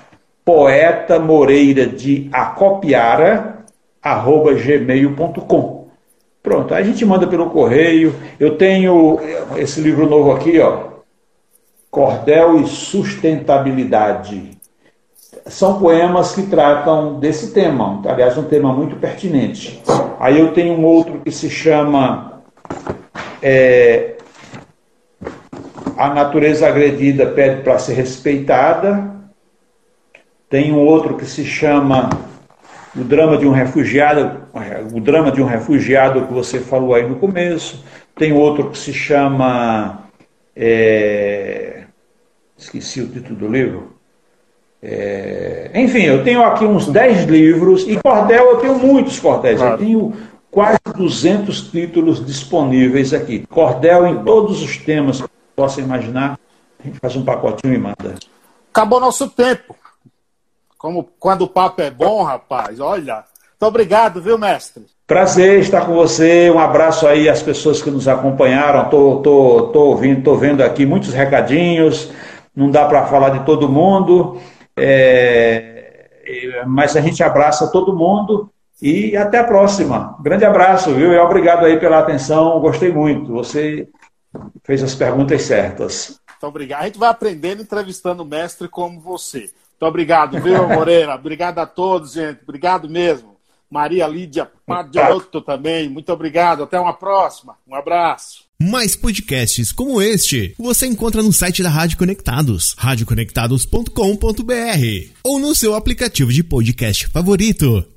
Poeta moreira de acopiara.gmail.com. Pronto, aí a gente manda pelo correio. Eu tenho esse livro novo aqui, ó. Cordel e Sustentabilidade. São poemas que tratam desse tema, aliás, um tema muito pertinente. Aí eu tenho um outro que se chama é, a natureza agredida pede para ser respeitada. Tem um outro que se chama o drama de um refugiado, o drama de um refugiado que você falou aí no começo. Tem outro que se chama, é, esqueci o título do livro. É, enfim, eu tenho aqui uns 10 livros e cordel eu tenho muitos cordéis. Claro. Eu tenho quase 200 títulos disponíveis aqui. Cordel em todos os temas possa imaginar, a gente faz um pacotinho e manda. Acabou nosso tempo. Como quando o papo é bom, rapaz, olha. Muito obrigado, viu, mestre? Prazer estar com você. Um abraço aí às pessoas que nos acompanharam. Tô, tô, tô ouvindo, tô vendo aqui muitos recadinhos. Não dá para falar de todo mundo, é... mas a gente abraça todo mundo e até a próxima. Grande abraço, viu? E obrigado aí pela atenção. Gostei muito. Você fez as perguntas certas. Muito obrigado. A gente vai aprendendo entrevistando mestre como você. Muito obrigado, viu, (laughs) Moreira? obrigado a todos, gente. Obrigado mesmo. Maria Lídia Padiotto também. Muito obrigado. Até uma próxima. Um abraço. Mais podcasts como este você encontra no site da Rádio Conectados, radioconectados.com.br ou no seu aplicativo de podcast favorito.